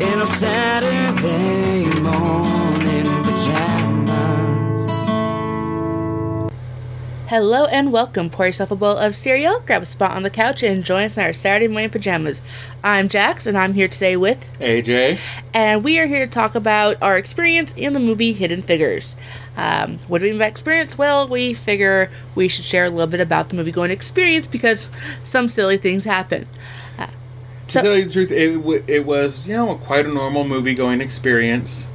in our Saturday morning pajamas. Hello and welcome. Pour yourself a bowl of cereal, grab a spot on the couch, and join us in our Saturday morning pajamas. I'm Jax, and I'm here today with, AJ. and we are here to talk about our experience in the movie Hidden Figures. Um, what do we mean by experience? Well, we figure we should share a little bit about the movie going experience because some silly things happen. To so- tell you the truth, it, w- it was, you know, quite a normal movie going experience.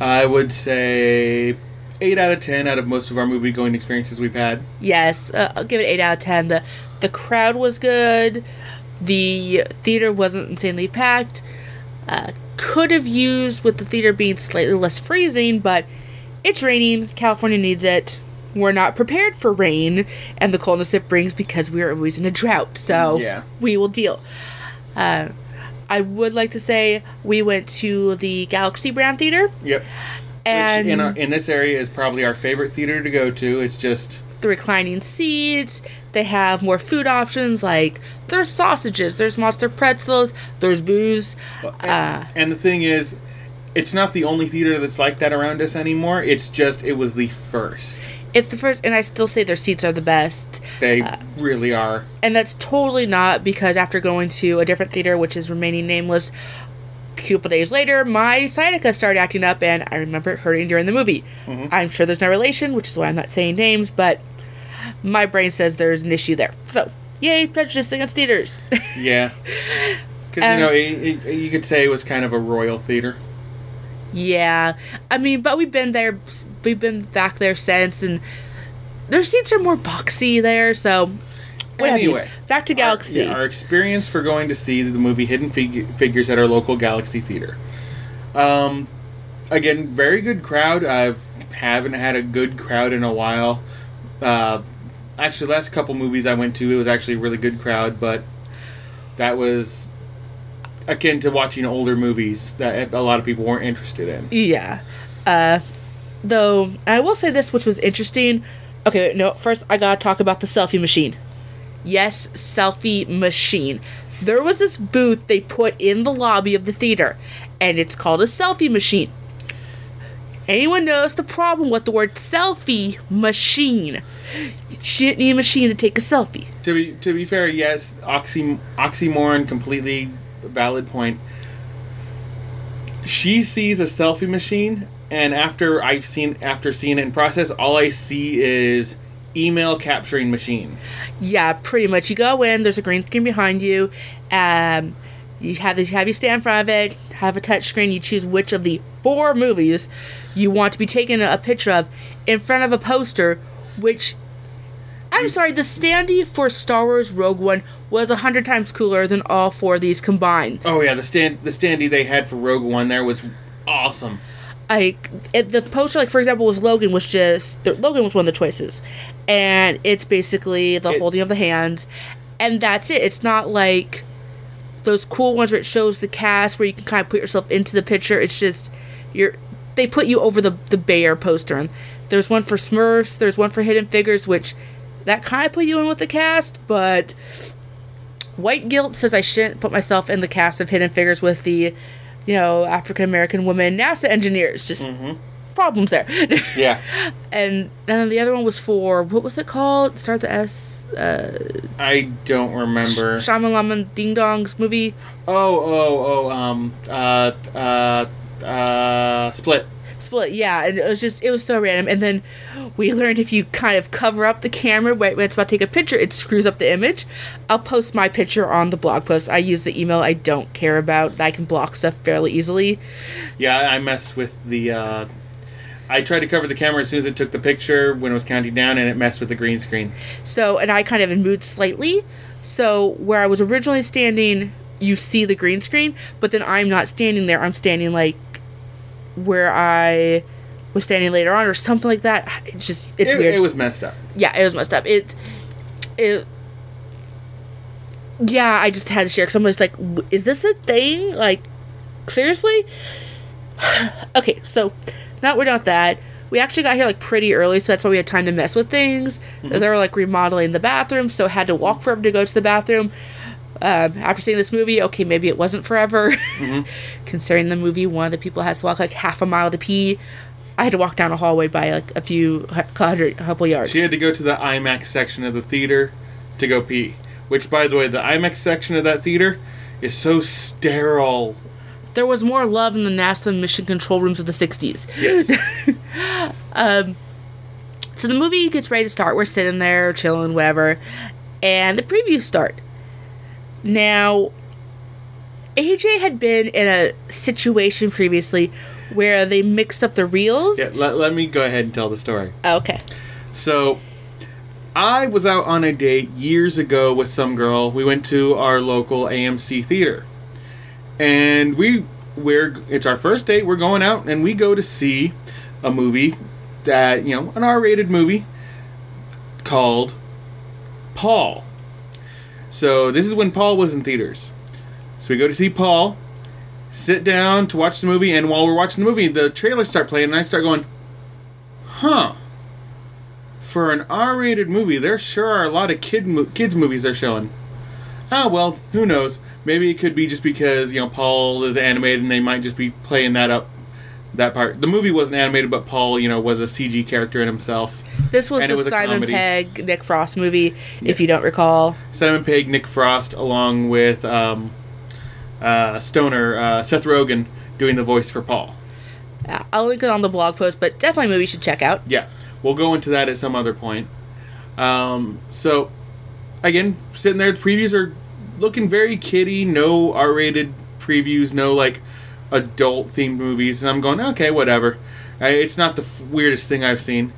I would say 8 out of 10 out of most of our movie going experiences we've had. Yes, uh, I'll give it eight out of ten. the The crowd was good. The theater wasn't insanely packed. Uh, could have used with the theater being slightly less freezing, but it's raining. California needs it. We're not prepared for rain and the coldness it brings because we are always in a drought. So Yeah. we will deal. Uh, I would like to say we went to the Galaxy Brand Theater Yep. and Which in, our, in this area is probably our favorite theater to go to. It's just, the reclining seats. They have more food options like there's sausages, there's monster pretzels, there's booze. Uh, and the thing is, it's not the only theater that's like that around us anymore. It's just, it was the first. It's the first, and I still say their seats are the best. They really are. And that's totally not because after going to a different theater, which is remaining nameless, a couple days later, my sciatica started acting up, and I remember it hurting during the movie. I'm sure there's no relation, which is why I'm not saying names, but my brain says there's an issue there. So, yay, prejudice against theaters. Yeah. Because, Um, you know, it, it, you could say it was kind of a royal theater. Yeah, I mean, but we've been there. We've been back there since, and their seats are more boxy there. So. Anyway, back to Galaxy. Our, yeah, our experience for going to see the movie Hidden Fig- Figures at our local Galaxy Theater. Um, again, very good crowd. I haven't had a good crowd in a while. Uh, actually, last couple movies I went to, it was actually a really good crowd, but that was akin to watching older movies that a lot of people weren't interested in. yeah. Uh, though I will say this, which was interesting. Okay, no. First, I gotta talk about the selfie machine. Yes, selfie machine. There was this booth they put in the lobby of the theater, and it's called a selfie machine. Anyone knows the problem with the word selfie machine? You shouldn't need a machine to take a selfie. To be to be fair, yes, oxy, oxymoron, completely valid point. She sees a selfie machine, and after I've seen after seeing it in process, all I see is email capturing machine. Yeah, pretty much. You go in. There's a green screen behind you. Um, you have this, have you stand in front of it. Have a touch screen. You choose which of the four movies you want to be taken a picture of in front of a poster. Which, I'm sorry, the standee for Star Wars Rogue One was a hundred times cooler than all four of these combined. Oh yeah, the stand the standee they had for Rogue One there was awesome. Like it, the poster like for example was logan was just logan was one of the choices. And it's basically the It- holding of the hands. And that's it. It's not like those cool ones where it shows the cast where you can kind of put yourself into the picture. It's just you're they put you over the the bayer poster. And there's one for smurfs there's one for hidden figures which that kind of put you in with the cast but white guilt says i shouldn't put myself in the cast of hidden figures with the you know african american women nasa engineers just problems there Yeah, and then the other one was for what was it called start the s uh I don't remember. Shyamalan Ding Dong's movie. Oh oh oh um uh uh uh split. Split, yeah, and it was just it was so random. And then we learned if you kind of cover up the camera when it's about to take a picture, it screws up the image. I'll post my picture on the blog post. I use the email I don't care about. I can block stuff fairly easily. Yeah, I messed with the. Uh, I tried to cover the camera as soon as it took the picture when it was counting down, and it messed with the green screen. So, and I kind of moved slightly. So, where I was originally standing, you see the green screen, but then I'm not standing there. I'm standing like where I was standing later on, or something like that. It's just it's it, weird. it was messed up. yeah, it was messed up. It, it. Yeah, I just had to share. because I'm just like, "Is this a thing? Like, seriously?" okay, so now we're with that. We actually got here like pretty early, so that's why we had time to mess with things. Mm-hmm. They were like remodeling the bathroom, so had to walk for forever to go to the bathroom. Um, after seeing this movie, okay, maybe it wasn't forever. Mm-hmm. Considering the movie, one of the people has to walk like half a mile to pee. I had to walk down a hallway by like a few hu- hundred, couple yards. She had to go to the IMAX section of the theater to go pee. Which, by the way, the IMAX section of that theater is so sterile. There was more love in the NASA mission control rooms of the 60s. Yes. um, So the movie gets ready to start. We're sitting there, chilling, whatever. And the previews start. Now, AJ had been in a situation previously where they mixed up the reels. yeah, let, let me go ahead and tell the story. Oh, okay. So, I was out on a date years ago with some girl. We went to our local AMC theater. And we we're it's our first date. We're going out and we go to see a movie that, you know, an R-rated movie called Paul. So, this is when Paul was in theaters. So, we go to see Paul, sit down to watch the movie, and while we're watching the movie, the trailers start playing and I start going, "Huh, for an R-rated movie, there sure are a lot of kid mo- kids movies they're showing. Ah, well, who knows? Maybe it could be just because you know Paul is animated, and they might just be playing that up. That part. The movie wasn't animated, but Paul, you know, was a CG character in himself. This was And the was Simon. Pegg, Nick Frost movie, if you don't recall. Simon Pegg, Nick Frost, along with um, uh, Stoner, uh, Seth Rogen, doing the voice for Paul. Uh, I'll link it on the blog post, but definitely a movie you should check out. Yeah, we'll go into that at some other point. Um, so, again, sitting there, the previews are looking very kiddie. No R-rated previews. No like adult themed movies. And I'm going, okay, whatever. I, it's not the f- weirdest thing I've seen.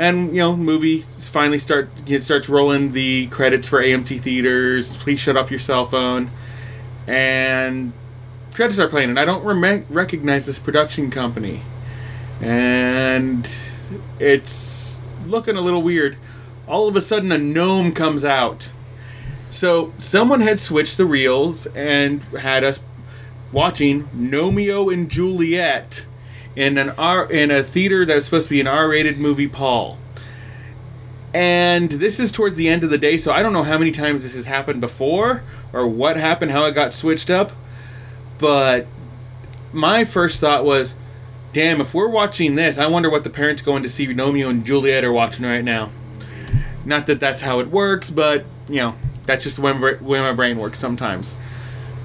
And you know, movie finally start starts rolling the credits for AMC theaters. Please shut off your cell phone. And credits are playing, and I don't rem- recognize this production company and it's looking a little weird. All of a sudden, a gnome comes out. So someone had switched the reels and had us watching Gnomeo and Juliet in an R in a theater that was supposed to be an R-rated movie. Paul. And this is towards the end of the day, so I don't know how many times this has happened before or what happened, how it got switched up. But my first thought was, damn, if we're watching this, I wonder what the parents going to see Romeo and Juliet are watching right now. Not that that's how it works, but, you know, that's just the way way my brain works sometimes.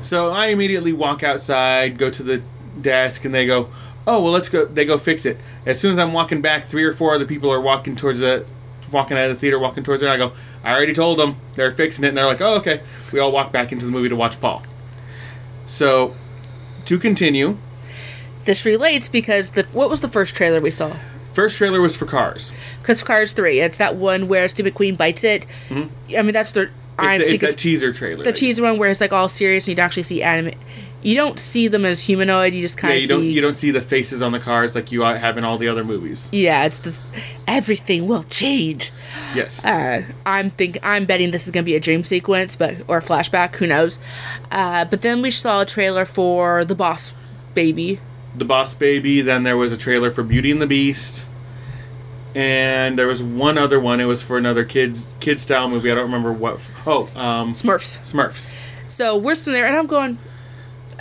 So I immediately walk outside, go to the desk, and they go, oh, well, let's go. They go fix it. As soon as I'm walking back, three or four other people are walking towards the, walking out of the theater, walking towards it. I go, I already told them. They're fixing it. And they're like, oh, okay. We all walk back into the movie to watch Paul. So, to continue, This relates because the what was the first trailer we saw? First trailer was for Cars. Because Cars Three. It's that one where Steve McQueen bites it. I mean, that's the. I Mm-hmm. It's, think it's that teaser trailer. the teaser one where it's like all serious and you don't actually see anime. You don't see them as humanoid. You just kind of yeah, you see. don't you don't see the faces on the cars like you have in all the other movies. Yeah, it's this. Everything will change. Yes. Uh, I'm think I'm betting this is gonna be a dream sequence, but or a flashback. Who knows? Uh, but then we saw a trailer for the Boss Baby. the Boss Baby. Then there was a trailer for Beauty and the Beast, and there was one other one. It was for another kids kid style movie. I don't remember what. Oh, um, Smurfs. Smurfs. So we're sitting there, and I'm going,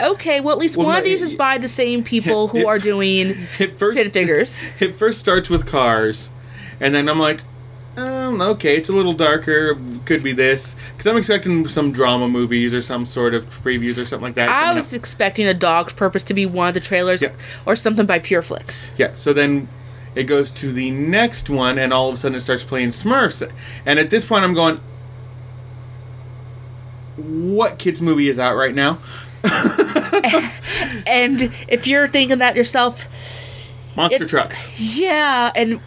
okay, well, at least Well, one of these is by the same people who it- are doing It first Pin figures. It first starts with cars, and then I'm like, um, okay, it's a little darker. Could be this because I'm expecting some drama movies or some sort of previews or something like that. I was up. expecting a Dog's Purpose to be one of the trailers, Yeah. or something by Pure Flix. Yeah, so then it goes to the next one, and all of a sudden it starts playing Smurfs. And at this point, I'm going, what kids' movie is out right now? And if you're thinking that yourself, Monster It- Trucks. yeah, and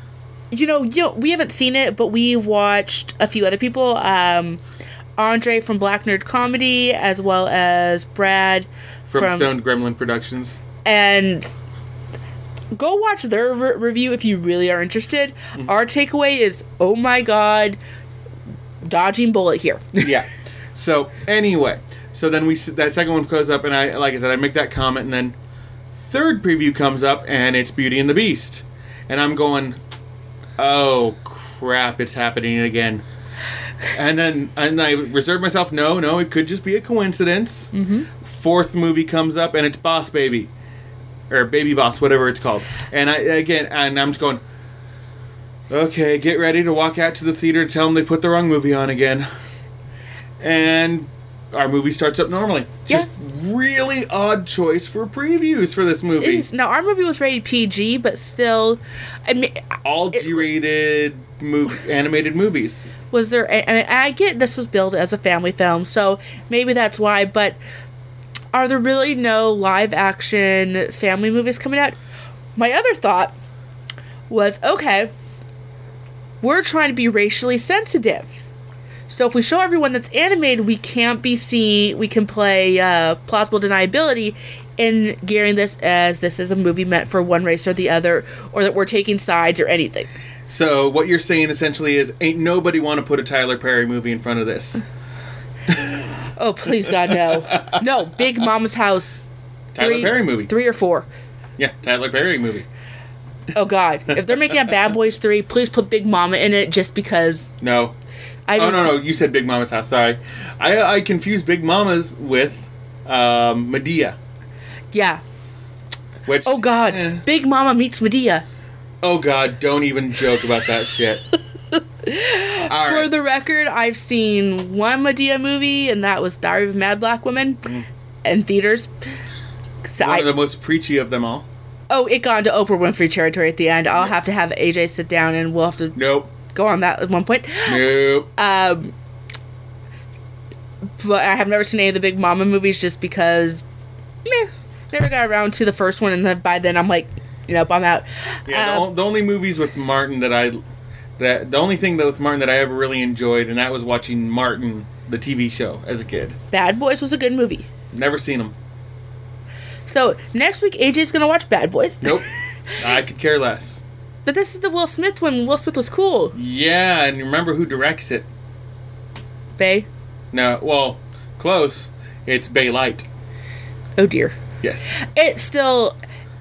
you know, you know, we haven't seen it, but we watched a few other people. Um, Andre from Black Nerd Comedy, as well as Brad From, Stoned Gremlin Productions. and go watch their re- review if you really are interested. Mm-hmm. Our takeaway is, oh my god, dodging bullet here. yeah. So anyway, so then we that second one goes up, and I like I said, I make that comment, and then third preview comes up, and it's Beauty and the Beast, and I'm going, oh crap, it's happening again. and then and I reserve myself. No, no, it could just be a coincidence. Mm-hmm. Fourth movie comes up and it's Boss Baby, or Baby Boss, whatever it's called. And I again, and I'm just going. Okay, get ready to walk out to the theater to tell them they put the wrong movie on again. And our movie starts up normally. Yeah. Just really odd choice for previews for this movie. now our movie was rated PG, but still, I mean, All it- G-rated mov- animated movies. was there? And I get this was billed as a family film, so maybe that's why. But are there really no live action family movies coming out? My other thought was okay. We're trying to be racially sensitive. So if we show everyone that's animated, we can't be seen. We can play uh, plausible deniability in gearing this as this is a movie meant for one race or the other, or that we're taking sides or anything. So what you're saying essentially is, ain't nobody want to put a Tyler Perry movie in front of this. Oh please God, no, no! Big Mama's House, Tyler three, Perry movie. three or four. Yeah, Tyler Perry movie. Oh God, if they're making a Bad Boys three, please put Big Mama in it just because No. I Oh no no, you said Big Mama's house. Sorry, I I confused Big Mama's with um, Madea. yeah. Which Oh God, eh. Big Mama meets Madea. Oh God, don't even joke about that shit. For the record, I've seen one Madea movie, and that was Diary of a Mad Black Woman, in theaters. Mm. One I- of the most preachy of them all. oh, it got into Oprah Winfrey territory at the end. I'll have to have AJ sit down, and we'll have to Nope. Go on that at one point. Nope. Um, but I have never seen any of the Big Mama movies just because, meh, never got around to the first one, and then by then I'm like, you know, I'm out. Yeah, the, Um, o- the only movies with Martin that I, that the only thing that with Martin that I ever really enjoyed, and that was watching Martin the TV show as a kid. Bad Boys was a good movie. Never seen them. So next week AJ's gonna watch Bad Boys. Nope. I could care less. But this is the Will Smith one. Will Smith was cool. Yeah, and remember who directs it? Bay. No, well, close. It's Bay Light. Oh dear. Yes. It still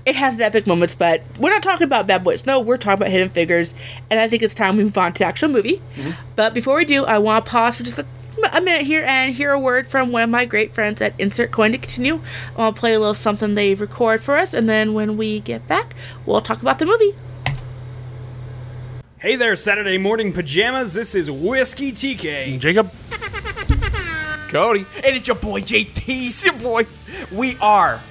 it has the epic moments, but we're not talking about Bad Boys. No, we're talking about Hidden Figures, and I think it's time we move on to the actual movie. Mm-hmm. But before we do, I want to pause for just a, a minute here and hear a word from one of my great friends at Insert Coin to Continue. I'll play a little something they record for us, and then when we get back, we'll talk about the movie. Hey there, Saturday morning pajamas. This is Whiskey TK. Jacob. Cody. And it's your boy JT. It's your boy. We are.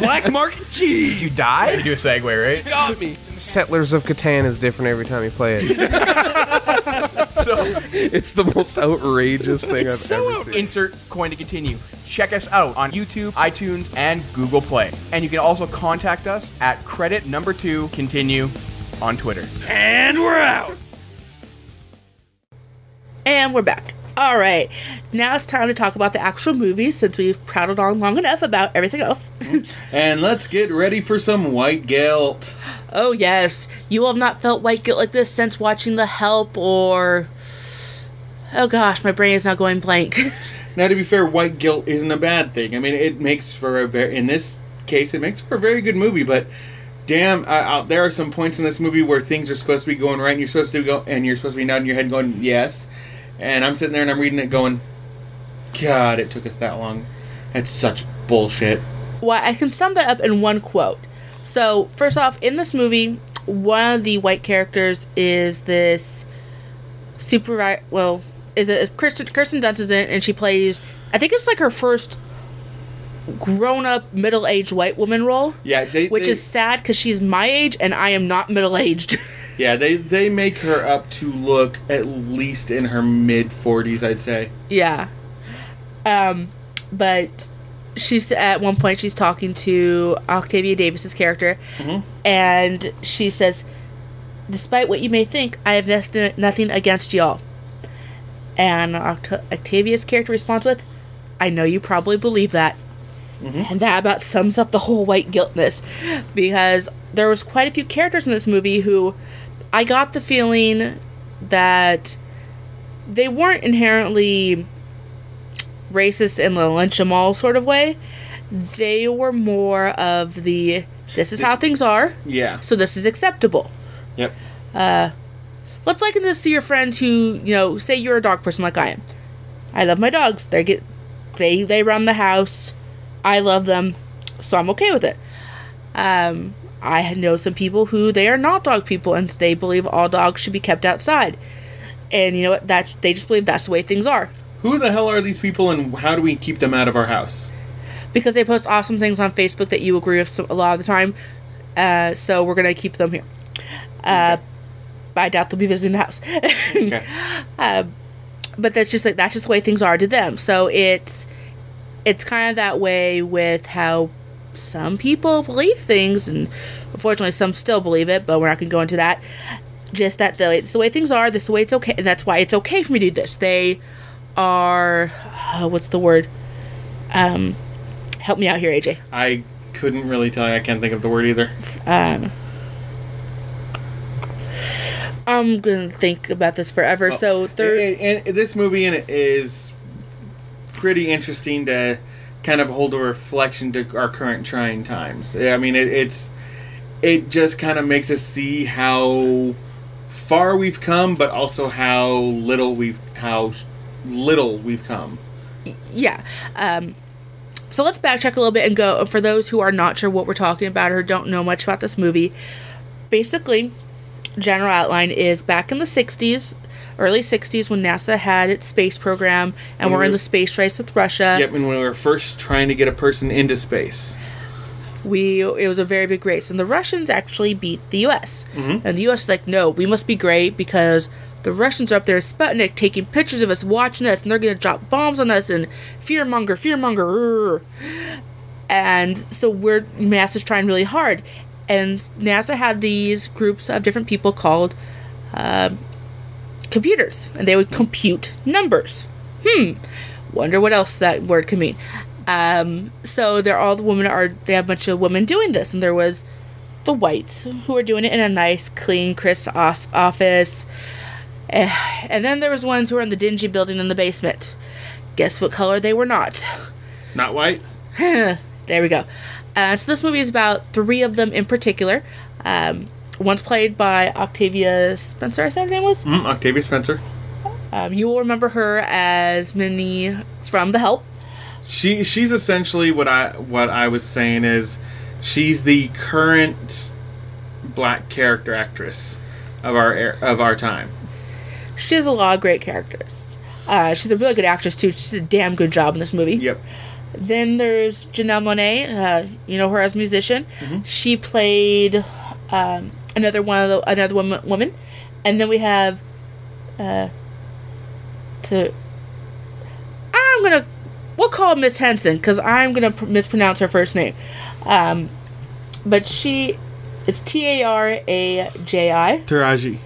Black Market Cheese. Did you die? You do a segue, right? Got me. Settlers of Catan is different every time you play it. So, it's the most outrageous thing I've so ever seen. insert coin to continue. Check us out on YouTube, iTunes, and Google Play. And you can also contact us at credit number two continue on Twitter. And we're out. And we're back. All right, now it's time to talk about the actual movie since we've prattled on long enough about everything else. And let's get ready for some white guilt. Oh, yes. You will have not felt white guilt like this since watching The Help or. Oh gosh, my brain is now going blank. Now, to be fair, white guilt isn't a bad thing. I mean, it makes for a very, in this case, it makes for a very good movie. But damn, uh, there are some points in this movie where things are supposed to be going right, and you're supposed to go, and you're supposed to be nodding your head, going yes. And I'm sitting there and I'm reading it, going, God, it took us that long. That's such bullshit. well, I can sum that up in one quote. So, first off, in this movie, one of the white characters is this super. Well, is it Kirsten, Kirsten Dunst is in and she plays. I think it's like her first grown up middle aged white woman role. Yeah, they, Which they- is sad because she's my age and I am not middle aged. yeah, they they make her up to look at least in her mid 40s, I'd say. Yeah. Um, but she's at one point she's talking to Octavia Davis's character, and she says, "Despite what you may think, I have nothing, nothing against y'all." And Oct- Octavia's character responds with, "I know you probably believe that." Mm-hmm. And that about sums up the whole white guiltness, because there was quite a few characters in this movie who I got the feeling that they weren't inherently racist in the lynch 'em all sort of way. They were more of the this is how things are, Yeah. so this is acceptable. Yep. Uh, let's liken this to your friends who, you know, say you're a dog person like I am. I love my dogs. They get they they run the house. I love them, so I'm okay with it. Um, I know some people who they are not dog people and they believe all dogs should be kept outside. And you know what? That's they just believe that's the way things are Who the hell are these people, and how do we keep them out of our house? because they post awesome things on Facebook that you agree with some, a lot of the time. Uh, so we're gonna keep them here. Uh, I doubt they'll be visiting the house. Okay. but that's just like that's just the way things are to them. So it's it's kind of that way with how some people believe things, and unfortunately, some still believe it. But we're not going to go into that. Just that the it's the way things are. This is the way it's okay, and that's why it's okay for me to do this. They are uh, what's the word? Um, help me out here, AJ. I couldn't really tell you. I can't think of the word either. Um, I'm gonna think about this forever. so third. And, and this movie in it is pretty interesting to kind of hold a reflection to our current trying times. I mean, it, it's it just kind of makes us see how far we've come, but also how little we've how little we've come. yeah. Um, so let's backtrack a little bit and go for those who are not sure what we're talking about or don't know much about this movie. Basically, general outline is back in the 60s, early 60s, when NASA had its space program and we're in the space race with Russia. Yep, and when we were first trying to get a person into space. we it was a very big race and the russians actually beat the us and the us is like no we must be great because the russians are up there sputnik taking pictures of us watching us and they're gonna drop bombs on us and fearmonger fearmonger and so we're nasa's trying really hard and nasa had these groups of different people called uh, computers and they would compute numbers hmm wonder what else that word could mean um, so they're all the women are they have a bunch of women doing this, and there was the whites who were doing it in a nice, clean, crisp office, Eh, and then there was ones who were in the dingy building in the basement. Guess what color they were not? Not white. there we go. Uh, so this movie is about three of them in particular. Um, one's played by Octavia Spencer. I said her name was. Mm, Octavia Spencer. Um, you will remember her as Minny from The Help. She she's essentially what I what I was saying is she's the current black character actress of our er- of our time. She has a lot of great characters. Uh, she's a really good actress too. She did a damn good job in this movie. Yep. Then there's Janelle Monáe. Uh, you know her as a musician. She played um, another one of the, another woman, woman, and then we have uh, to. I'm gonna we'll call Miss Henson because I'm gonna pr- mispronounce her first name. Um, but she, it's T A R A J I. Taraji.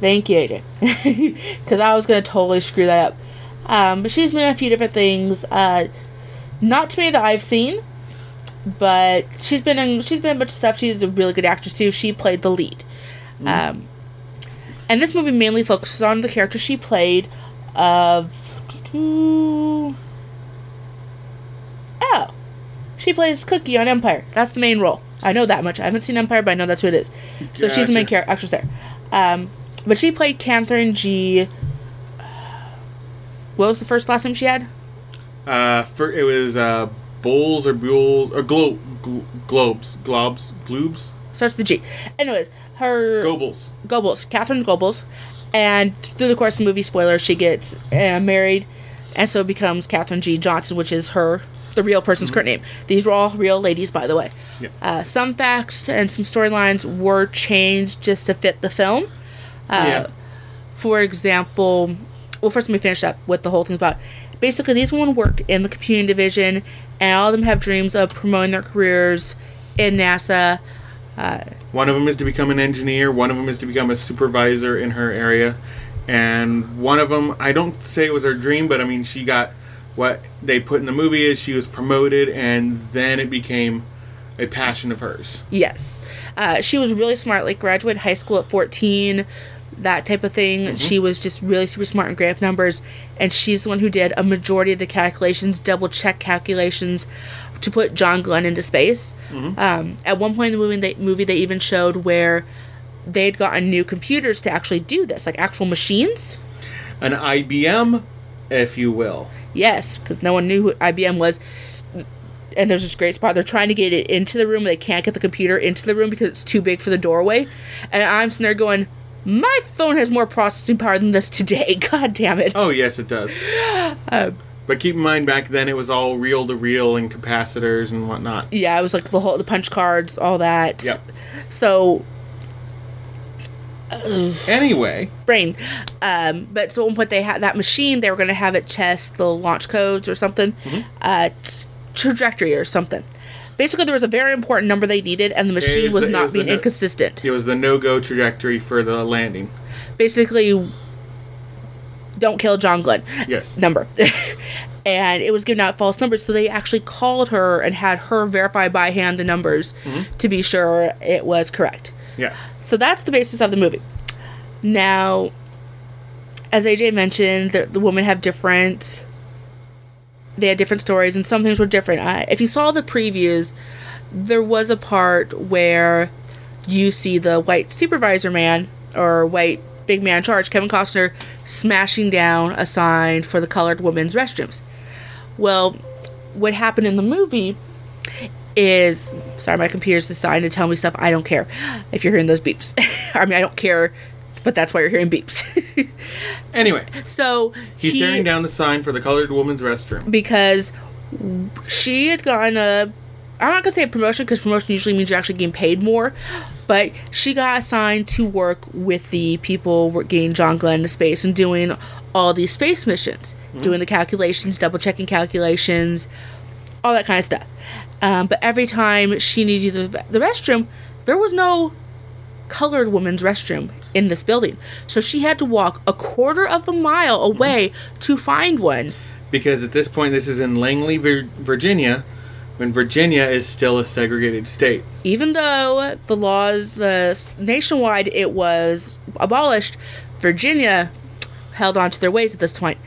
Thank you, Aiden. Because I was to totally screw that up. Um, but she's been in a few different things. Uh, not too many that I've seen, but she's been in she's been in a bunch of stuff. She's a really good actress too. She played the lead. Um, and this movie mainly focuses on the character she played of. Oh, she plays Cookie on Empire. That's the main role. I know that much. I haven't seen Empire, but I know that's who it is. So she's the main character actress there. Um, but she played Catherine G. What was the first last name she had? Uh, for it was uh, Bowls or Buell or Glo- Glo- Globes, Globes, Gloobs, Starts with the G. Anyways, her Goble. Goble, Catherine Goebbels, and through the course of the movie, spoiler, she gets uh, married, and so becomes Catherine G. Johnson, which is her, the real person's current name. These were all real ladies, by the way. Yep. Uh, some facts and some storylines were changed just to fit the film. Uh, yeah. For example, well, first let me finish up what the whole thing's about. Basically, these women worked in the computing division, and all of them have dreams of promoting their careers in NASA. One of them is to become an engineer. One of them is to become a supervisor in her area, and one of them, I don't say it was her dream, but I mean she got what they put in the movie is she was promoted, and then it became a passion of hers. Yes. Uh, she was really smart, like graduated high school at 14, that type of thing. She was just really super smart and great with numbers. And she's the one who did a majority of the calculations, double check calculations to put John Glenn into space. Um, at one point in the movie they, movie, they even showed where they'd gotten new computers to actually do this, like actual machines. An IBM, if you will. Yes, because no one knew who IBM was. And there's this great spot. They're trying to get it into the room. They can't get the computer into the room because it's too big for the doorway. And I'm sitting there going, my phone has more processing power than this today. God damn it. Oh yes, it does. Uh, but keep in mind, back then it was all reel to reel and capacitors and whatnot. Yeah, it was like the whole the punch cards, all that. Yep. So Anyway, brain. Um, but so at one point they had that machine. They were going to have it test the launch codes or something, uh, t- trajectory or something. Basically, there was a very important number they needed, and the machine was the- not was being no- inconsistent. it was the no go trajectory for the landing. Basically, don't kill John Glenn Yes. number. and it was giving out false numbers, so they actually called her and had her verify by hand the numbers mm-hmm. to be sure it was correct. Yeah. So that's the basis of the movie. Now, as AJ mentioned, the, the women have different. They had different stories, and some things were different. Uh, if you saw the previews, there was a part where you see the white supervisor man or white big man in charge, Kevin Costner, smashing down a sign for the colored women's restrooms. Well, what happened in the movie is sorry, my computer's deciding to tell me stuff. I don't care if you're hearing those beeps. I mean, I don't care, but that's why you're hearing beeps. Anyway, so he's he, tearing down the sign for the colored woman's restroom. because she had gotten a. I'm not gonna say a promotion because promotion usually means you're actually getting paid more, but she got assigned to work with the people getting John Glenn to space and doing all these space missions, doing the calculations, double checking calculations, all that kind of stuff. Um, but every time she needed the, the restroom, there was no colored woman's restroom in this building. So she had to walk a quarter of a mile away to find one. Because at this point, this is in Langley, Vir- Virginia, when Virginia is still a segregated state. Even though the laws, the nationwide, it was abolished, Virginia held on to their ways at this point.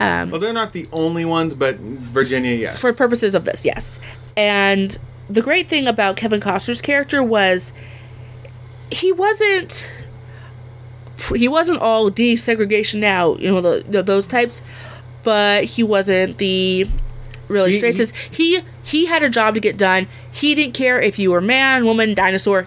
Um, well, they're not the only ones, but Virginia, yes. for purposes of this, yes. And the great thing about Kevin Costner's character was he wasn't he wasn't all desegregation now, you know, the, those types, but he wasn't the really He- He, he he had a job to get done. He didn't care if you were man, woman, dinosaur.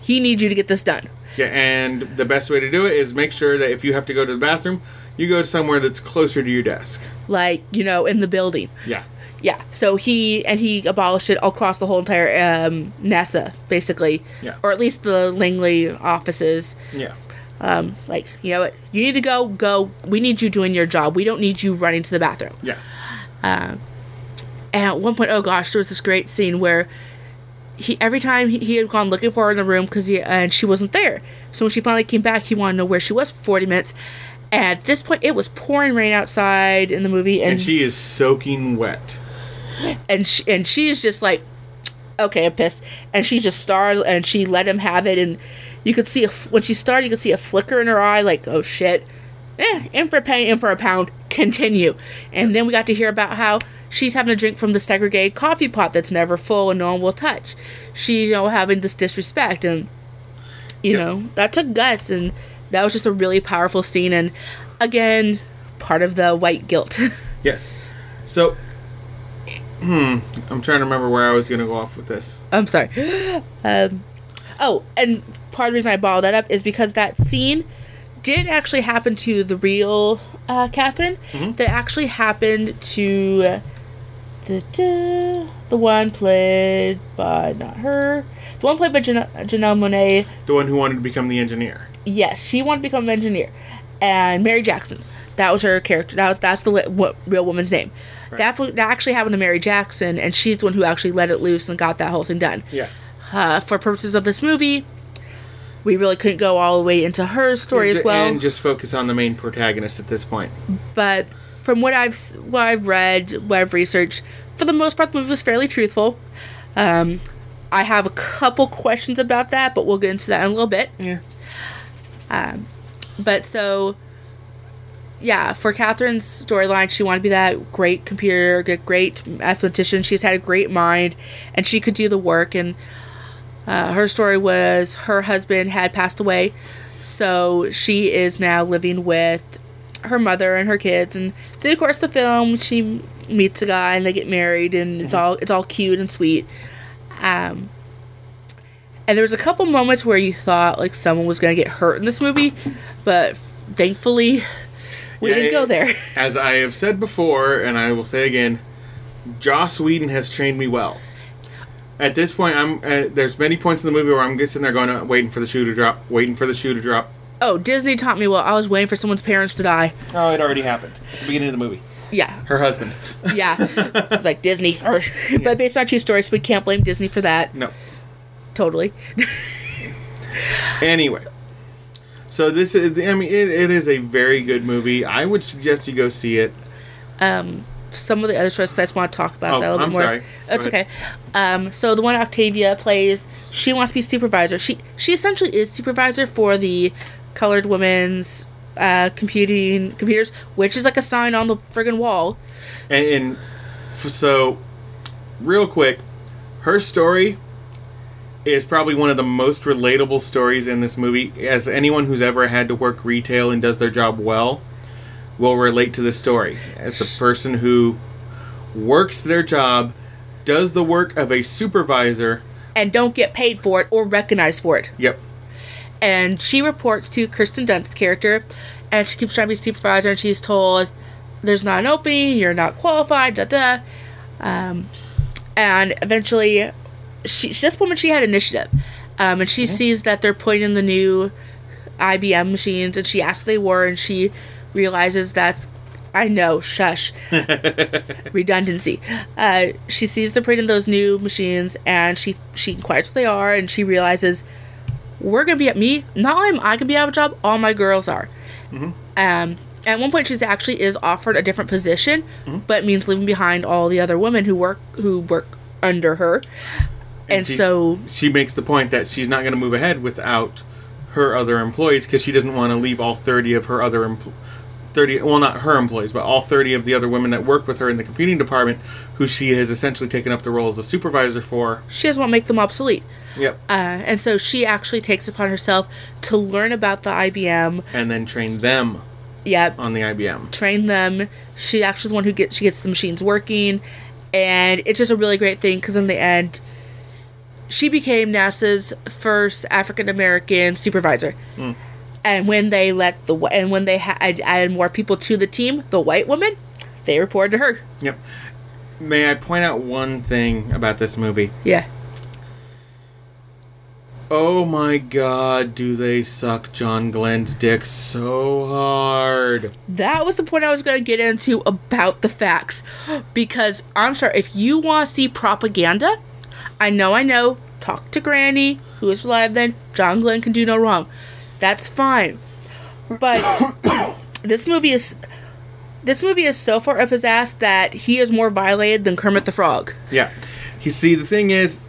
He needs you to get this done. yeah, and the best way to do it is make sure that if you have to go to the bathroom, you go to somewhere that's closer to your desk. Like, you know, in the building. Yeah. Yeah, so he and he abolished it across the whole entire um, NASA, basically, Yeah. or at least the Langley offices. Yeah. Um, like, you know what, you need to go, go. We need you doing your job. We don't need you running to the bathroom. Yeah. And at one point, oh gosh, there was this great scene where he every time he, he had gone looking for her in the room because he and she wasn't there. So when she finally came back, he wanted to know where she was for forty minutes. And at this point, it was pouring rain outside in the movie, and And she is soaking wet. And she, and she's just like, okay, I'm pissed, and she just started and she let him have it, and you could see a, when she started, you could see a flicker in her eye, like, oh shit, eh, in for a penny, in for a pound, continue, and then we got to hear about how she's having a drink from the segregated coffee pot that's never full and no one will touch. She's you know having this disrespect, and you Yep. know that took guts, and that was just a really powerful scene, and again, part of the white guilt. Yes. So, hmm, I'm trying to remember where I was going to go off with this. I'm sorry. Um, oh, and part of the reason I brought that up is because that scene did actually happen to the real uh, Catherine. That actually happened to uh, the the one played by not her. The one played by Jan- Janelle Monáe. The one who wanted to become the engineer. Yes, she wanted to become an engineer, and Mary Jackson. That was her character. That was that's the li- what, real woman's name. That, that actually happened to Mary Jackson, and she's the one who actually let it loose and got that whole thing done Yeah. uh, for purposes of this movie, we really couldn't go all the way into her story as well. And just focus on the main protagonist at this point. but from what I've what I've read, what I've researched, for the most part, the movie was fairly truthful. Um, I have a couple questions about that, but we'll get into that in a little bit. Yeah. Um, But so, yeah, for Catherine's storyline, she wanted to be that great computer, great mathematician. She's had a great mind, and she could do the work. And Uh, her story was her husband had passed away, so she is now living with her mother and her kids. And through the course of the film, she meets a guy and they get married, and it's all it's all cute and sweet. Um, and there was a couple moments where you thought like someone was gonna get hurt in this movie, but thankfully we Yeah, didn't go there. As I have said before, and I will say again, Joss Whedon has trained me well. At this point, I'm uh, there's many points in the movie where I'm just sitting there going, uh, waiting for the shoe to drop, waiting for the shoe to drop. Oh, Disney taught me well. I was waiting for someone's parents to die. Oh, it already happened at the beginning of the movie. Yeah, Her husband. yeah. it's like Disney, or, but based on true stories, so we can't blame Disney for that. no. Totally. Anyway, so this is I mean it, it is a very good movie. I would suggest you go see it. um, some of the other 'cause I just want to talk about Oh, that a little I'm bit more. sorry. Ahead. okay. Um, so the one Octavia plays, she wants to be supervisor. She she essentially is supervisor for the colored women's uh, computing computers, which is like a sign on the friggin' wall. And, and f- so, real quick, her story is probably one of the most relatable stories in this movie. As anyone who's ever had to work retail and does their job well will relate to this story. As the person who works their job, does the work of a supervisor. And don't get paid for it or recognized for it. Yep. and she reports to Kirsten Dunst's character, and she keeps trying to be supervisor, and she's told, "There's not an opening. You're not qualified." Da da. Um, and eventually, she this woman she had initiative, um, and she sees that they're putting in the new IBM machines, and she asks they were, and she realizes that's I know, shush. Redundancy. Uh, she sees they're putting in those new machines, and she she inquires what they are, and she realizes we're gonna be at me. Not only am I gonna be out of a job, all my girls are. Um, at one point, she's actually is offered a different position, but it means leaving behind all the other women who work who work under her. And, she- so, she makes the point that she's not going to move ahead without her other employees because she doesn't want to leave all 30 of her other empl- 30 well not her employees but all 30 of the other women that work with her in the computing department who she has essentially taken up the role as a supervisor for she doesn't want to make them obsolete. yep Uh, and so she actually takes upon herself to learn about the IBM. and then train them Yeah, on the IBM train them. She actually is the one who gets she gets the machines working, and it's just a really great thing because in the end, she became NASA's first African American supervisor. Hmm. And when they let the and when they had added more people to the team, the white woman, they reported to her. yep. May I point out one thing about this movie? Yeah, oh my god do they suck John Glenn's dick so hard? That was the point I was going to get into about the facts, because I'm sorry if you want to see propaganda, I know, I know. Talk to Granny, who is alive then. John Glenn can do no wrong. That's fine. But this movie is this movie is so far up his ass that he is more violated than Kermit the Frog. Yeah. You see, the thing is,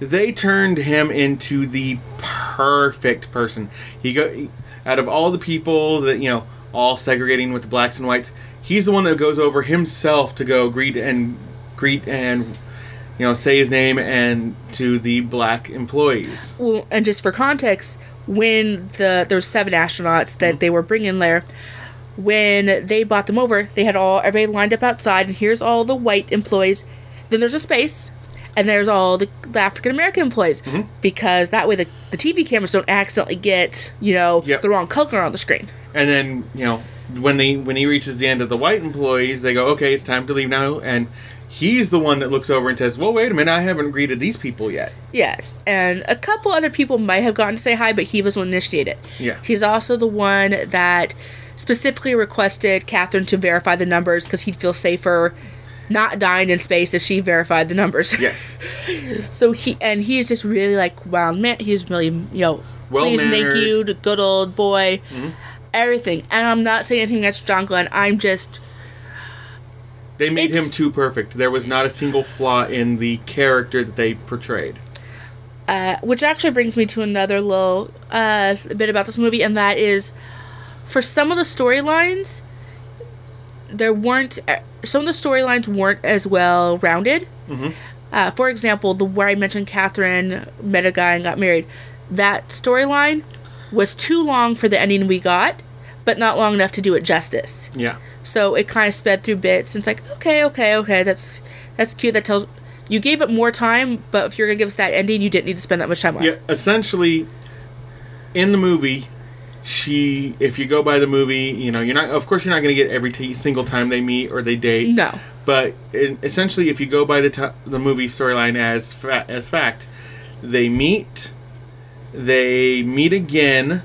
they turned him into the perfect person. He go out of all the people that you know, all segregating with the blacks and whites. He's the one that goes over himself to go greet and greet and you know say his name and to the black employees. Well, and just for context, when the there were seven astronauts that mm-hmm. they were bringing there, when they brought them over, they had all everybody lined up outside, and here's all the white employees. Then there's a space, and there's all the, the African American employees, mm-hmm. because that way the, the TV cameras don't accidentally get you know Yep. the wrong color on the screen. And then you know when they when he reaches the end of the white employees, they go, okay, it's time to leave now. And he's the one that looks over and says, well, wait a minute, I haven't greeted these people yet. Yes, and a couple other people might have gotten to say hi, but he was the one initiated. Yeah. He's also the one that specifically requested Catherine to verify the numbers because he'd feel safer not dying in space if she verified the numbers. Yes. so he and he's just really like wow man he's really you know please thank you to good old boy mm-hmm. everything and i'm not saying anything against john glenn i'm just They made It's- him too perfect. There was not a single flaw in the character that they portrayed. uh, which actually brings me to another little uh, bit about this movie and that is for some of the storylines there weren't uh, some of the storylines weren't as well rounded Uh, for example, the where I mentioned Catherine met a guy and got married, that storyline was too long for the ending we got, but not long enough to do it justice. Yeah. So it kind of sped through bits. And it's like, okay, okay, okay, that's that's cute. That tells you gave it more time, but if you're gonna give us that ending, you didn't need to spend that much time on it. Yeah, essentially, in the movie, she, if you go by the movie, you know, you're not, of course, you're not going to get every t- single time they meet or they date. No. But in, essentially, if you go by the t- the movie storyline as fa- as fact, they meet, they meet again,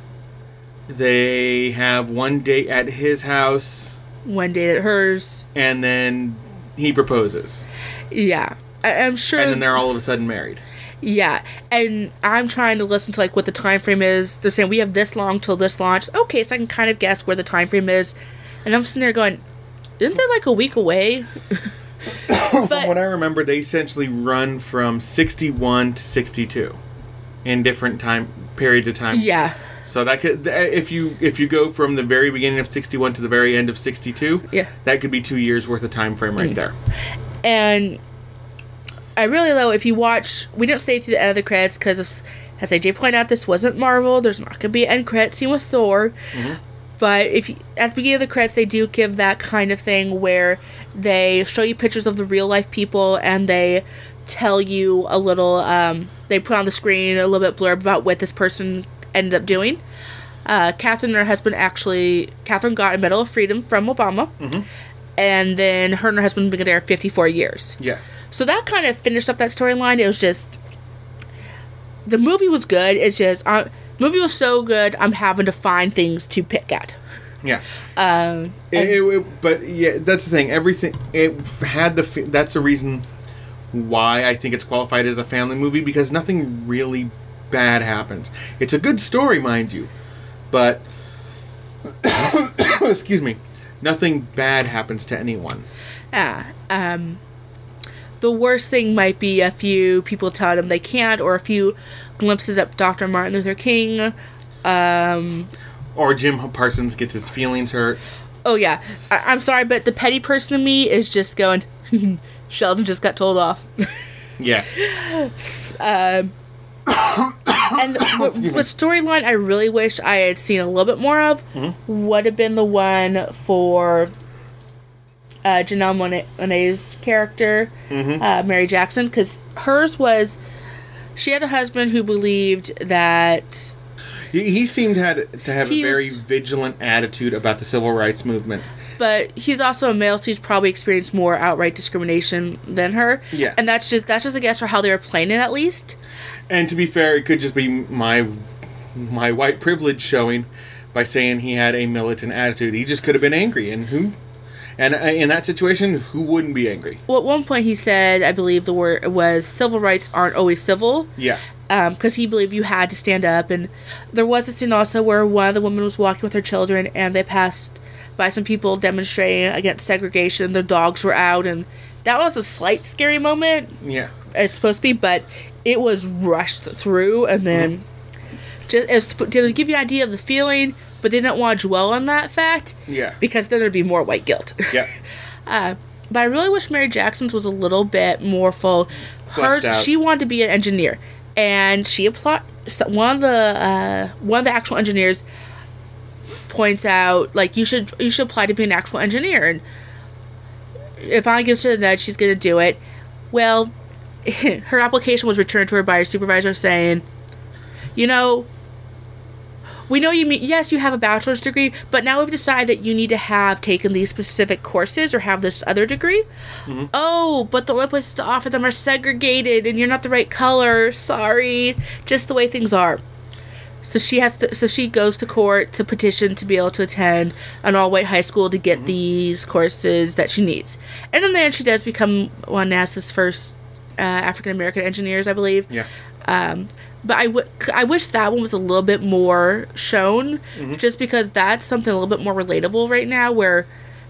they have one date at his house, One date at hers. and then he proposes, Yeah. I, I'm sure. and then they're all of a sudden married. Yeah, and I'm trying to listen to like what the time frame is. They're saying we have this long till this launch. Okay, so I can kind of guess where the time frame is, and I'm sitting there going, "Isn't that like a week away?" From what I remember, they essentially run from 61 to 62 in different time periods of time. yeah, So that could eh, if you if you go from the very beginning of 61 to the very end of 62, Yeah. that could be 2 years worth of time frame right mm-hmm. there. and I really though if you watch, we didn't stay to the end of the credits because, as AJ pointed out, this wasn't Marvel. There's not gonna be an end credit scene with Thor. Mm-hmm. But if you, at the beginning of the credits, they do give that kind of thing where they show you pictures of the real life people and they tell you a little. Um, they put on the screen a little bit blurb about what this person ended up doing. Uh, Catherine and her husband actually, Catherine got a Medal of Freedom from Obama, and then her and her husband have been there 54 years. Yeah. So that kind of finished up that storyline. It was just the movie was good. It's just uh, movie was so good. I'm having to find things to pick at. Yeah. Um, It- it- it- but yeah, that's the thing. Everything it had the that's the reason why I think it's qualified as a family movie because nothing really bad happens. It's a good story, mind you, but excuse me, nothing bad happens to anyone. ah, um, the worst thing might be a few people telling them they can't, or a few glimpses of Dr. Martin Luther King. Um, Or Jim Parsons gets his feelings hurt. oh yeah, I- I'm sorry, but the petty person in me is just going. Sheldon just got told off. Yeah. Um, and the, what, what storyline I really wish I had seen a little bit more of would have been the one for uh, Janelle Monáe- Monáe's character, uh, Mary Jackson, because hers was she had a husband who believed that He, he seemed had to have a very was- vigilant attitude about the civil rights movement. but he's also a male, so he's probably experienced more outright discrimination than her. Yeah. and that's just that's just a guess for how they were playing it, at least. And to be fair, it could just be my my white privilege showing by saying he had a militant attitude. He just could have been angry, and who? And uh, in that situation, who wouldn't be angry? Well, at one point he said, I believe the word was civil rights aren't always civil. Yeah, because he believed you had to stand up. And there was a scene also where one of the women was walking with her children, and they passed by some people demonstrating against segregation. Their dogs were out, and that was a slight scary moment. yeah, It's supposed to be, but it was rushed through, and then just it was, it was give you an idea of the feeling, but they didn't want to dwell on that fact yeah, because then there'd be more white guilt. yeah. But I really wish Mary Jackson's was a little bit more full. Her, she wanted to be an engineer, and she applied. One of the uh, one of the actual engineers points out like you should you should apply to be an actual engineer, and if I gives her that, she's gonna do it. Well, her application was returned to her by her supervisor saying, you know. We know you mean yes, you have a bachelor's degree, but now we've decided that you need to have taken these specific courses or have this other degree. Mm-hmm. Oh, but the only places to offer them are segregated, and you're not the right color. Sorry, just the way things are. So she has to. So she goes to court to petition to be able to attend an all-white high school to get mm-hmm. these courses that she needs. And in the end, she does become one NASA's first uh, African American engineers, I believe. Yeah. Um, but I, w- I wish that one was a little bit more shown, Mm. just because that's something a little bit more relatable right now, where,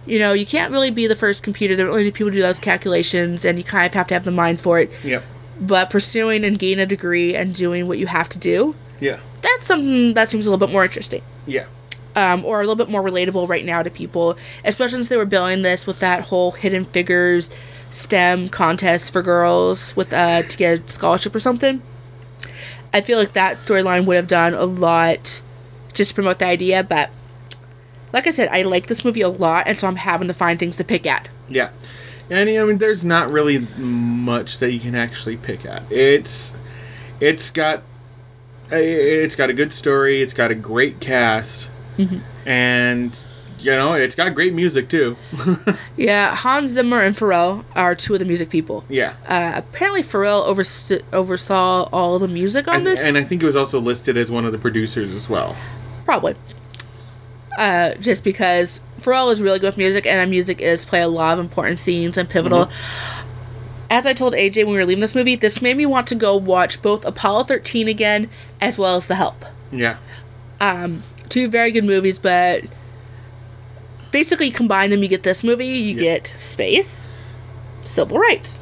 you know, you can't really be the first computer. There are only people who do those calculations, and you kind of have to have the mind for it. Yep. But pursuing and gaining a degree and doing what you have to do, Yeah. that's something that seems a little bit more interesting. Yeah. Um, or a little bit more relatable right now to people, especially since they were billing this with that whole Hidden Figures STEM contest for girls with uh to get a scholarship or something. I feel like that storyline would have done a lot just to promote the idea, but like I said, I like this movie a lot, and so I'm having to find things to pick at. Yeah. And I mean there's not really much that you can actually pick at. It's it's got it's got a good story, it's got a great cast. And you know, it's got great music too. Yeah, Hans Zimmer and Pharrell are two of the music people. yeah. Uh, apparently, Pharrell overst- oversaw all the music on And, this. and I think it was also listed as one of the producers as well. Probably. Uh, just because Pharrell is really good with music, and music is play a lot of important scenes and pivotal. As I told AJ when we were leaving this movie, this made me want to go watch both Apollo 13 again as well as The Help. Yeah. Um, Two very good movies, but basically combine them, you get this movie, you Yeah. get space, civil rights.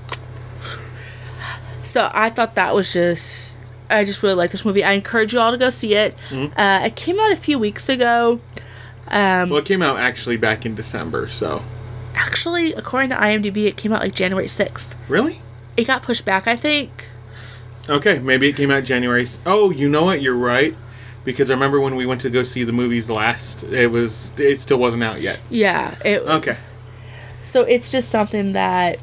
So I thought that was just, I just really like this movie. I encourage you all to go see it. Mm-hmm. Uh, it came out a few weeks ago. Um, Well, it came out actually back in December, so. actually, according to IMDb, it came out like January 6th. Really? It got pushed back, I think. Okay, maybe it came out January. Oh, you know what? You're right. Because I remember when we went to go see the movies last, it was it still wasn't out yet. Yeah. It, Okay. So it's just something that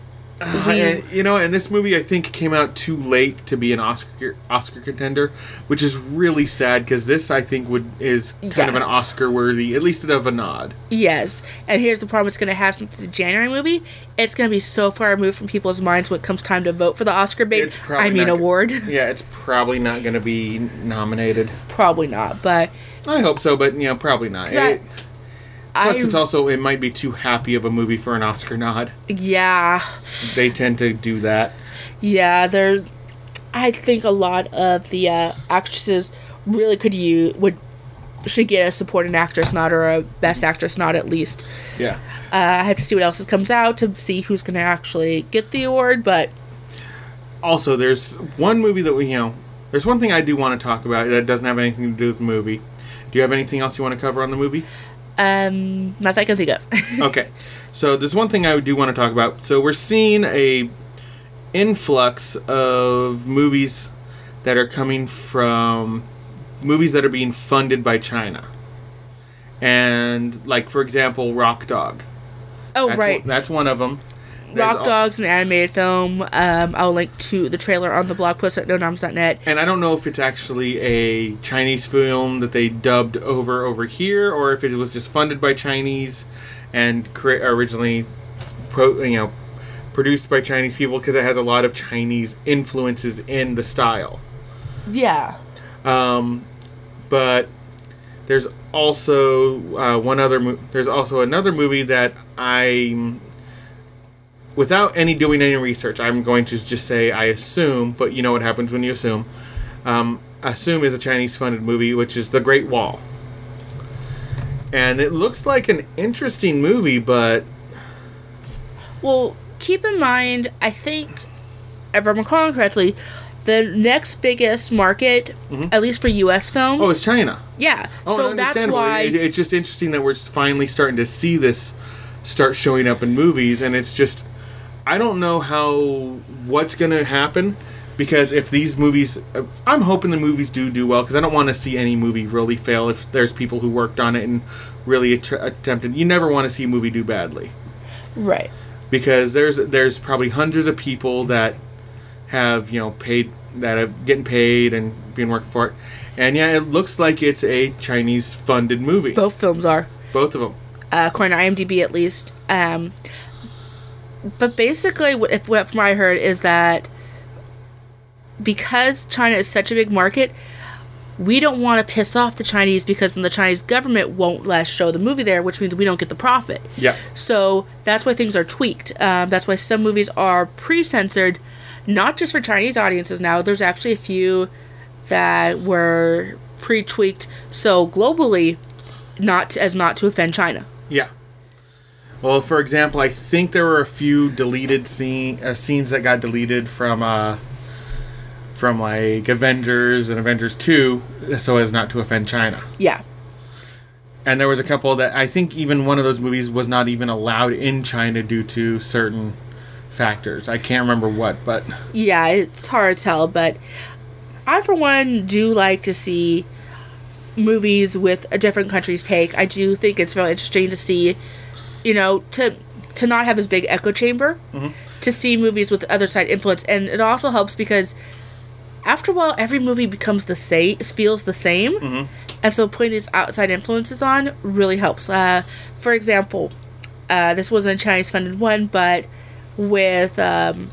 Uh, and, you know, and this movie I think came out too late to be an Oscar Oscar contender, which is really sad because this I think would is kind Yeah. of an Oscar worthy, at least of a nod. Yes, and here's the problem: it's going to have since the January movie. It's going to be so far removed from people's minds when it comes time to vote for the Oscar bait. I mean, not- award. Yeah, it's probably not going to be nominated. probably not, but I hope so, but you know, probably not. It- plus, I it's also it might be too happy of a movie for an Oscar nod. yeah, They tend to do that. yeah. There, I think a lot of the uh, actresses really could use would should get a supporting actress nod or a best actress nod at least. Yeah. Uh, I have to see what else comes out to see who's going to actually get the award, but Also, there's one movie that we, you know, there's one thing I do want to talk about that doesn't have anything to do with the movie. Do you have anything else you want to cover on the movie? Um, not that I can think of. okay. So there's one thing I do want to talk about. So we're seeing a influx of movies that are coming from movies that are being funded by China. And like for example, Rock Dog. oh That's right, One, that's one of them. Rock Dog's an animated film. Um, I'll link to the trailer on the blog post at nonoms.net. And I don't know if it's actually a Chinese film that they dubbed over over here, or if it was just funded by Chinese and cre- originally, pro, you know, produced by Chinese people because it has a lot of Chinese influences in the style. Yeah. Um, but there's also uh, one other. Mo- there's also another movie that I'm, without any doing any research, I'm going to just say I assume. But you know what happens when you assume. Um, assume is a Chinese-funded movie, which is The Great Wall. And it looks like an interesting movie, but Well, keep in mind, I think, if I'm recalling correctly, the next biggest market, at least for U.S. films, oh, it's China. yeah. Oh, so that's why. It- it's just interesting that we're finally starting to see this start showing up in movies, and it's just I don't know how what's gonna happen because if these movies, I'm hoping the movies do do well because I don't want to see any movie really fail if there's people who worked on it and really att- attempted. You never want to see a movie do badly right. because there's there's probably hundreds of people that have you know paid that are getting paid and being working for it, and yeah, it looks like it's a Chinese funded movie. Both films are, Both of them. uh, according to IMDb at least. Um, but basically, what, if what from what I heard is that because China is such a big market, we don't want to piss off the Chinese because then the Chinese government won't let us show the movie there, which means we don't get the profit. Yeah. So that's why things are tweaked. Um, that's why some movies are pre-censored, not just for Chinese audiences. Now there's actually a few that were pre-tweaked, so globally, not as not to offend China. Yeah. Well, for example, I think there were a few deleted scene uh, scenes that got deleted from uh, from like Avengers and Avengers Two, so as not to offend China. Yeah, And there was a couple that I think even one of those movies was not even allowed in China due to certain factors. I can't remember what, but yeah, it's hard to tell, but I, for one, do like to see movies with a different country's take. I do think it's really interesting to see, you know, to to not have this big echo chamber, to see movies with other side influence, and it also helps because after a while, every movie becomes the same, feels the same, and so putting these outside influences on really helps. Uh, for example, uh, this wasn't a Chinese funded one, but with um,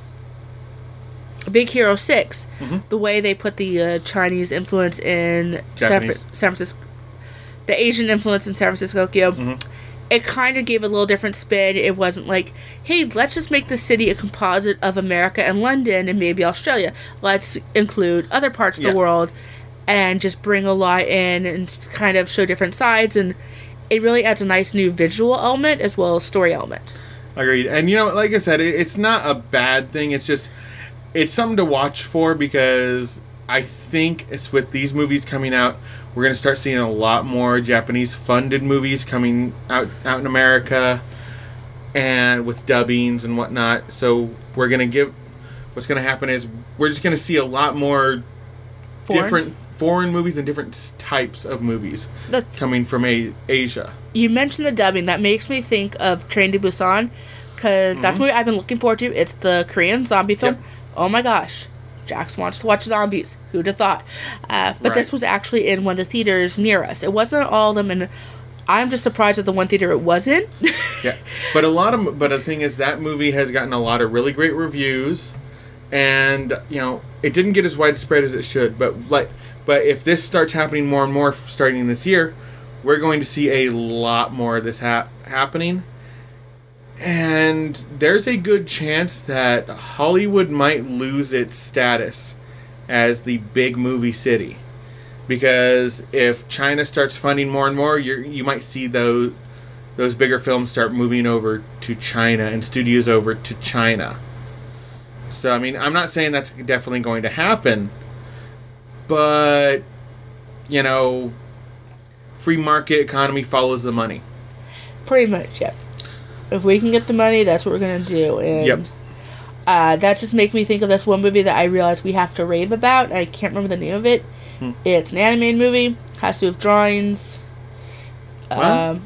Big Hero 6, the way they put the uh, Chinese influence in San, Japanese. San Francisco, the Asian influence in San Francisco, Tokyo, Mm-hmm. It kind of gave a little different spin. It wasn't like, hey, let's just make the city a composite of America and London and maybe Australia. Let's include other parts of Yeah. the world and just bring a lot in and kind of show different sides. And it really adds a nice new visual element as well as story element. Agreed. And you know, like I said, it, it's not a bad thing. It's just it's something to watch for because I think it's with these movies coming out, we're gonna start seeing a lot more Japanese funded movies coming out out in America, and with dubbings and whatnot. So we're gonna give. What's gonna happen is we're just gonna see a lot more Foreign? different foreign movies and different types of movies That's- coming from a- Asia. you mentioned the dubbing that makes me think of Train to Busan because that's what I've been looking forward to. It's the Korean zombie film. Mm-hmm. Yep. Oh my gosh, Jax wants to watch zombies. Who'd have thought? Uh, but this was actually in one of the theaters near us. It wasn't all of them, and I'm just surprised at the one theater it was in. Yeah, but a lot of but the thing is that movie has gotten a lot of really great reviews, and you know it didn't get as widespread as it should. But like, but if this starts happening more and more starting this year, we're going to see a lot more of this hap happening, and there's a good chance that Hollywood might lose its status as the big movie city. Because if China starts funding more and more, you you might see those those bigger films start moving over to China and studios over to China. So I mean, I'm not saying that's definitely going to happen, but you know, free market economy follows the money. Pretty much, yep. If we can get the money, that's what we're gonna do. And Yep. uh, that just makes me think of this one movie that I realized we have to rave about. I can't remember the name of it. Hmm. It's an animated movie. Has to do with drawings. Um,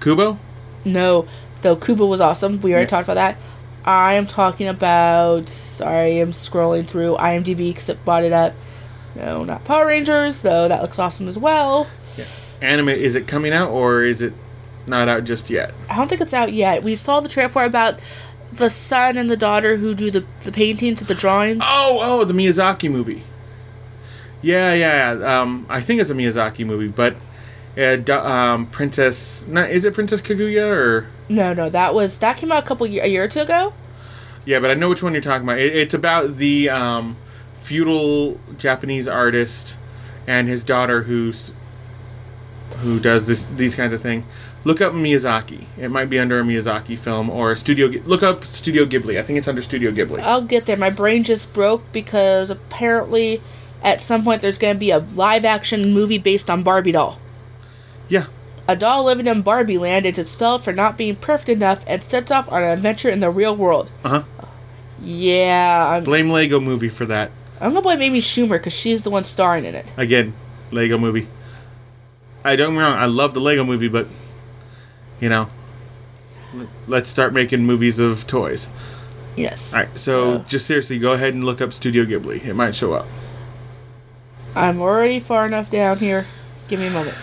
Kubo? no, though Kubo was awesome. We already Yeah. talked about that. I am talking about. Sorry, I'm scrolling through IMDb because it brought it up. No, not Power Rangers, though that looks awesome as well. Yeah. Anime? Is it coming out or is it not out just yet? I don't think it's out yet. We saw the trailer for about the son and the daughter who do the, the paintings, the drawings. Oh, oh, the Miyazaki movie. Yeah, yeah. yeah. Um, I think it's a Miyazaki movie, but uh, um, Princess. Not, is it Princess Kaguya or? No, no, that was that came out a couple year, a year or two ago. Yeah, but I know which one you're talking about. It, it's about the um, feudal Japanese artist and his daughter who's who does this these kinds of thing. Look up Miyazaki. It might be under a Miyazaki film or a studio. Look up Studio Ghibli. I think it's under Studio Ghibli. I'll get there. My brain just broke because apparently at some point there's going to be a live action movie based on Barbie doll. yeah, A doll living in Barbie land is expelled for not being perfect enough and sets off on an adventure in the real world. uh huh. Yeah, I'm, Blame Lego Movie for that. I'm gonna blame Amy Schumer because she's the one starring in it. Again, Lego Movie. I don't get me wrong. I love the Lego Movie, but you know, let's start making movies of toys. Yes. All right, so So- just seriously, go ahead and look up Studio Ghibli. It might show up. I'm already far enough down here. Give me a moment.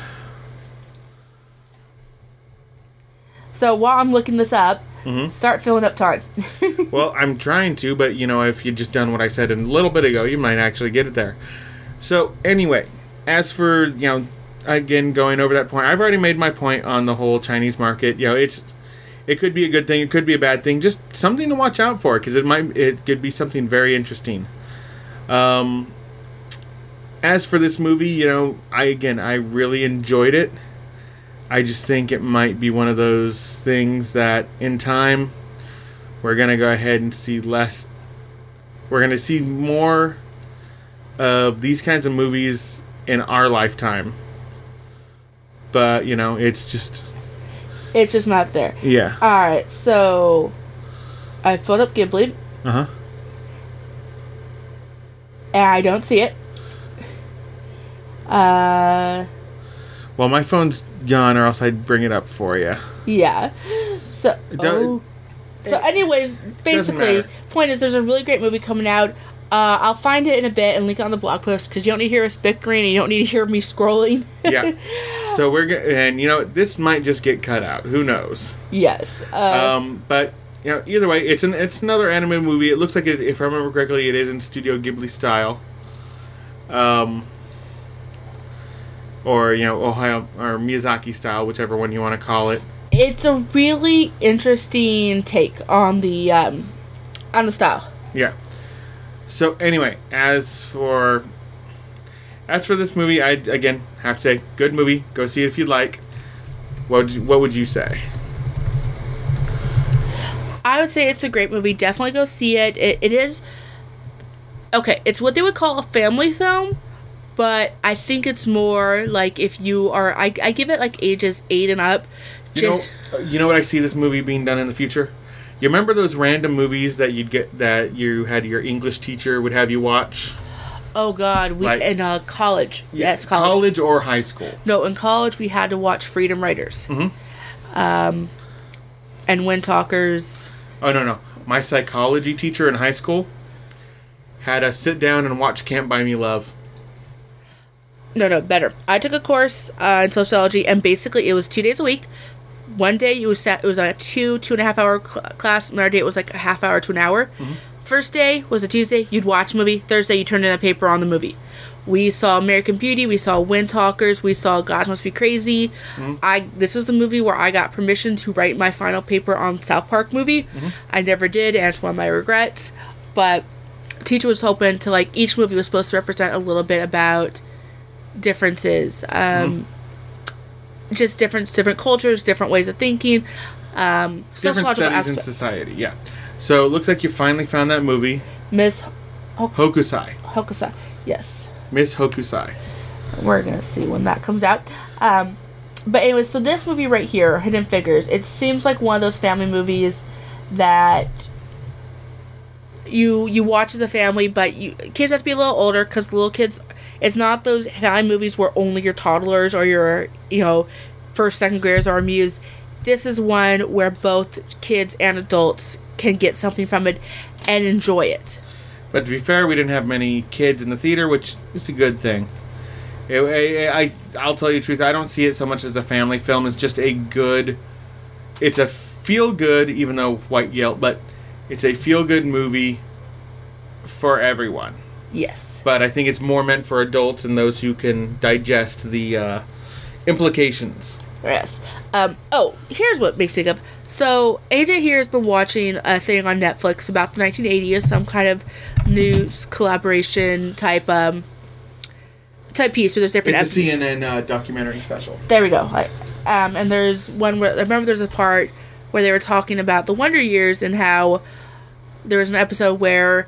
So while I'm looking this up, Mm-hmm. start filling up time. well, I'm trying to, but you know, if you just done what I said a little bit ago, you might actually get it there. So anyway, as for you know, again going over that point, I've already made my point on the whole Chinese market. You know, it's it could be a good thing, it could be a bad thing, just something to watch out for because it might it could be something very interesting. Um, as for this movie, you know, I again I really enjoyed it. I just think it might be one of those things that in time we're gonna go ahead and see less. We're gonna see more of these kinds of movies in our lifetime. But you know, it's just it's just not there. yeah. All right, so I filled up Ghibli, Uh huh. and I don't see it. Uh, Well, my phone's gone, or else I'd bring it up for you. yeah. So, oh. so anyways, basically, point is, there's a really great movie coming out. Uh, I'll find it in a bit and link it on the blog post because you don't need to hear us bickering and you don't need to hear me scrolling. Yeah. so we're go- and you know this might just get cut out. Who knows? yes. Uh, Um, but you know, either way, it's an it's another anime movie. It looks like it, if I remember correctly, it is in Studio Ghibli style. Um, or you know, Hayao or Miyazaki style, whichever one you want to call it. it's a really interesting take on the um, on the style. Yeah. So anyway, as for as for this movie, I again have to say, good movie. Go see it if you'd like. What would you, what would you say? I would say it's a great movie. Definitely go see it. It, it is okay. It's what they would call a family film, but I think it's more like if you are. I, I give it like ages eight and up. You Just know, you know what I see this movie being done in the future. You remember those random movies that you'd get that you had your English teacher would have you watch? Oh god, we like- in uh, college. Yes, college. college or high school. No, in college we had to watch Freedom Writers. Mm-hmm. Um, and Wind Talkers. Oh no no, my psychology teacher in high school had us sit down and watch Can't Buy Me Love. No, no, better. I took a course uh, in sociology, and basically it was two days a week. One day it was set, it was a two two and a half hour cl- class. Another day it was like a half hour to an hour. First day was a Tuesday. You'd watch a movie. Thursday you turned in a paper on the movie. We saw American Beauty. We saw Wind Talkers. We saw Gods Must Be Crazy. I this was the movie where I got permission to write my final paper on South Park movie. I never did, and it's one of my regrets. But teacher was hoping to like each movie was supposed to represent a little bit about differences um just different different cultures different ways of thinking um Different studies in society. Yeah. So it looks like you finally found that movie, miss Hokusai. hokusai. Yes. Miss Hokusai. we're gonna see when that comes out. Um but anyway so this movie right here hidden figures it seems like one of those family movies that you you watch as a family but you kids have to be a little older because little kids it's not those family movies where only your toddlers or your you know first second graders are amused. This is one where both kids and adults can get something from it and enjoy it But to be fair, we didn't have many kids in the theater, which is a good thing. It, I, I, I'll tell you the truth. I don't see it so much as a family film. It's just a good. It's a feel good, even though white guilt, but it's a feel good movie for everyone. yes But I think it's more meant for adults and those who can digest the uh, implications. Yes. Um, oh, here's what makes me think of. So AJ here has been watching a thing on Netflix about the 1980s, some kind of news collaboration type um type piece where there's different. It's a. CNN uh, documentary special. There we go. Um, and there's one where I remember there's a part where they were talking about the Wonder Years and how there was an episode where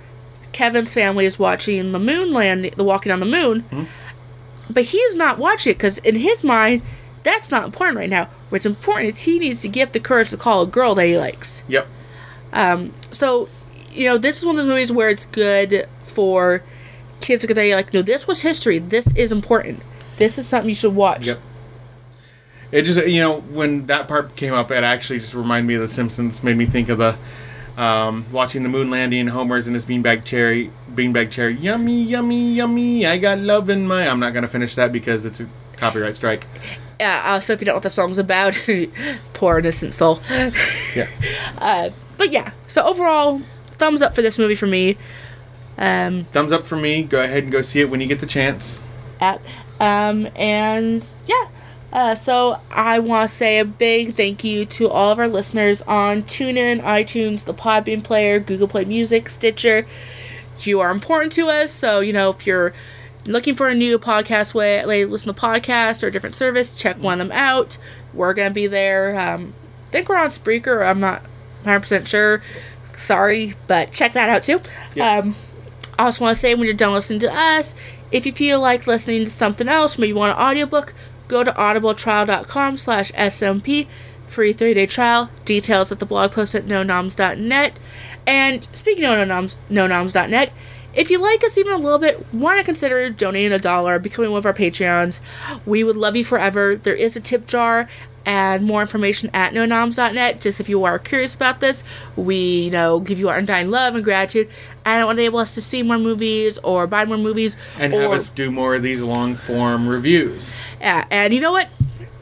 Kevin's family is watching the moon landing, the walking on the moon, but he's not watching it because in his mind that's not important right now. What's important is he needs to get the courage to call a girl that he likes. Yep. Um, So, you know, this is one of those movies where it's good for kids to get like, no, this was history. This is important. This is something you should watch. Yep. It just you know when that part came up, it actually just reminded me of The Simpsons. Made me think of the um, watching the moon landing, Homer's in his beanbag cherry, beanbag cherry, yummy, yummy, yummy. I got love in my. I'm not gonna finish that because it's a copyright strike. Yeah, uh, so if you don't know what the song's about, poor innocent soul. Yeah. But yeah, so overall, thumbs up for this movie for me. Um, Thumbs up for me. Go ahead and go see it when you get the chance. at, um, and yeah. Uh, so I want to say a big thank you to all of our listeners on TuneIn, iTunes, the Podbean player, Google Play Music, Stitcher. You are important to us, so you know if you're looking for a new podcast way, like listen to podcast or a different service, check one of them out. We're gonna be there. Um, I think we're on Spreaker. I'm not 100 percent sure. Sorry, but check that out too. Yeah. Um, I also want to say when you're done listening to us, if you feel like listening to something else, maybe you want an audiobook, go to audibletrial.com slash SMP. free 30 day trial. Details at the blog post at nonoms.net. And speaking of nonoms, nonoms.net, if you like us even a little bit, want to consider donating a dollar, becoming one of our Patreons. We would love you forever. There is a tip jar and more information at nonoms.net. Just if you are curious about this, we you know give you our undying love and gratitude, and it will enable us to see more movies or buy more movies And or have us do more of these long form reviews. yeah. And you know what?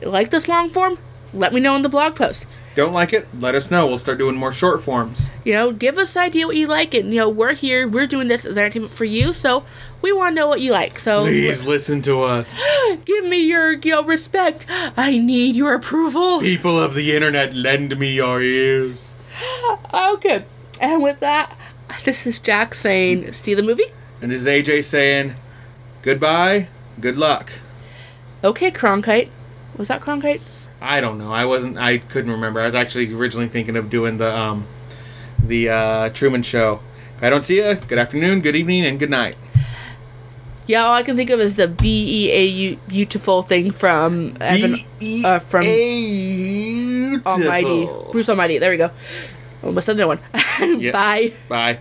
Like this long form? Let me know in the blog post. Don't like it? Let us know. We'll start doing more short forms. You know, give us an idea what you like, and you know we're here. We're doing this as entertainment for you, so we want to know what you like. So Please listen to us. give me your you know respect. I need your approval. People of the internet, lend me your ears. Okay, and with that, this is Jack saying, "See the movie." And this is AJ saying, goodbye, good luck. Okay, Cronkite. Was that Cronkite? I don't know. I wasn't. I couldn't remember. I was actually originally thinking of doing the um, the uh, Truman Show. If I don't see you, good afternoon, good evening, and good night. Yeah, all I can think of is the B E A U beautiful thing from Evan, uh, from Beautiful. Almighty Bruce Almighty. There we go. Almost another one. Yeah. Bye. Bye.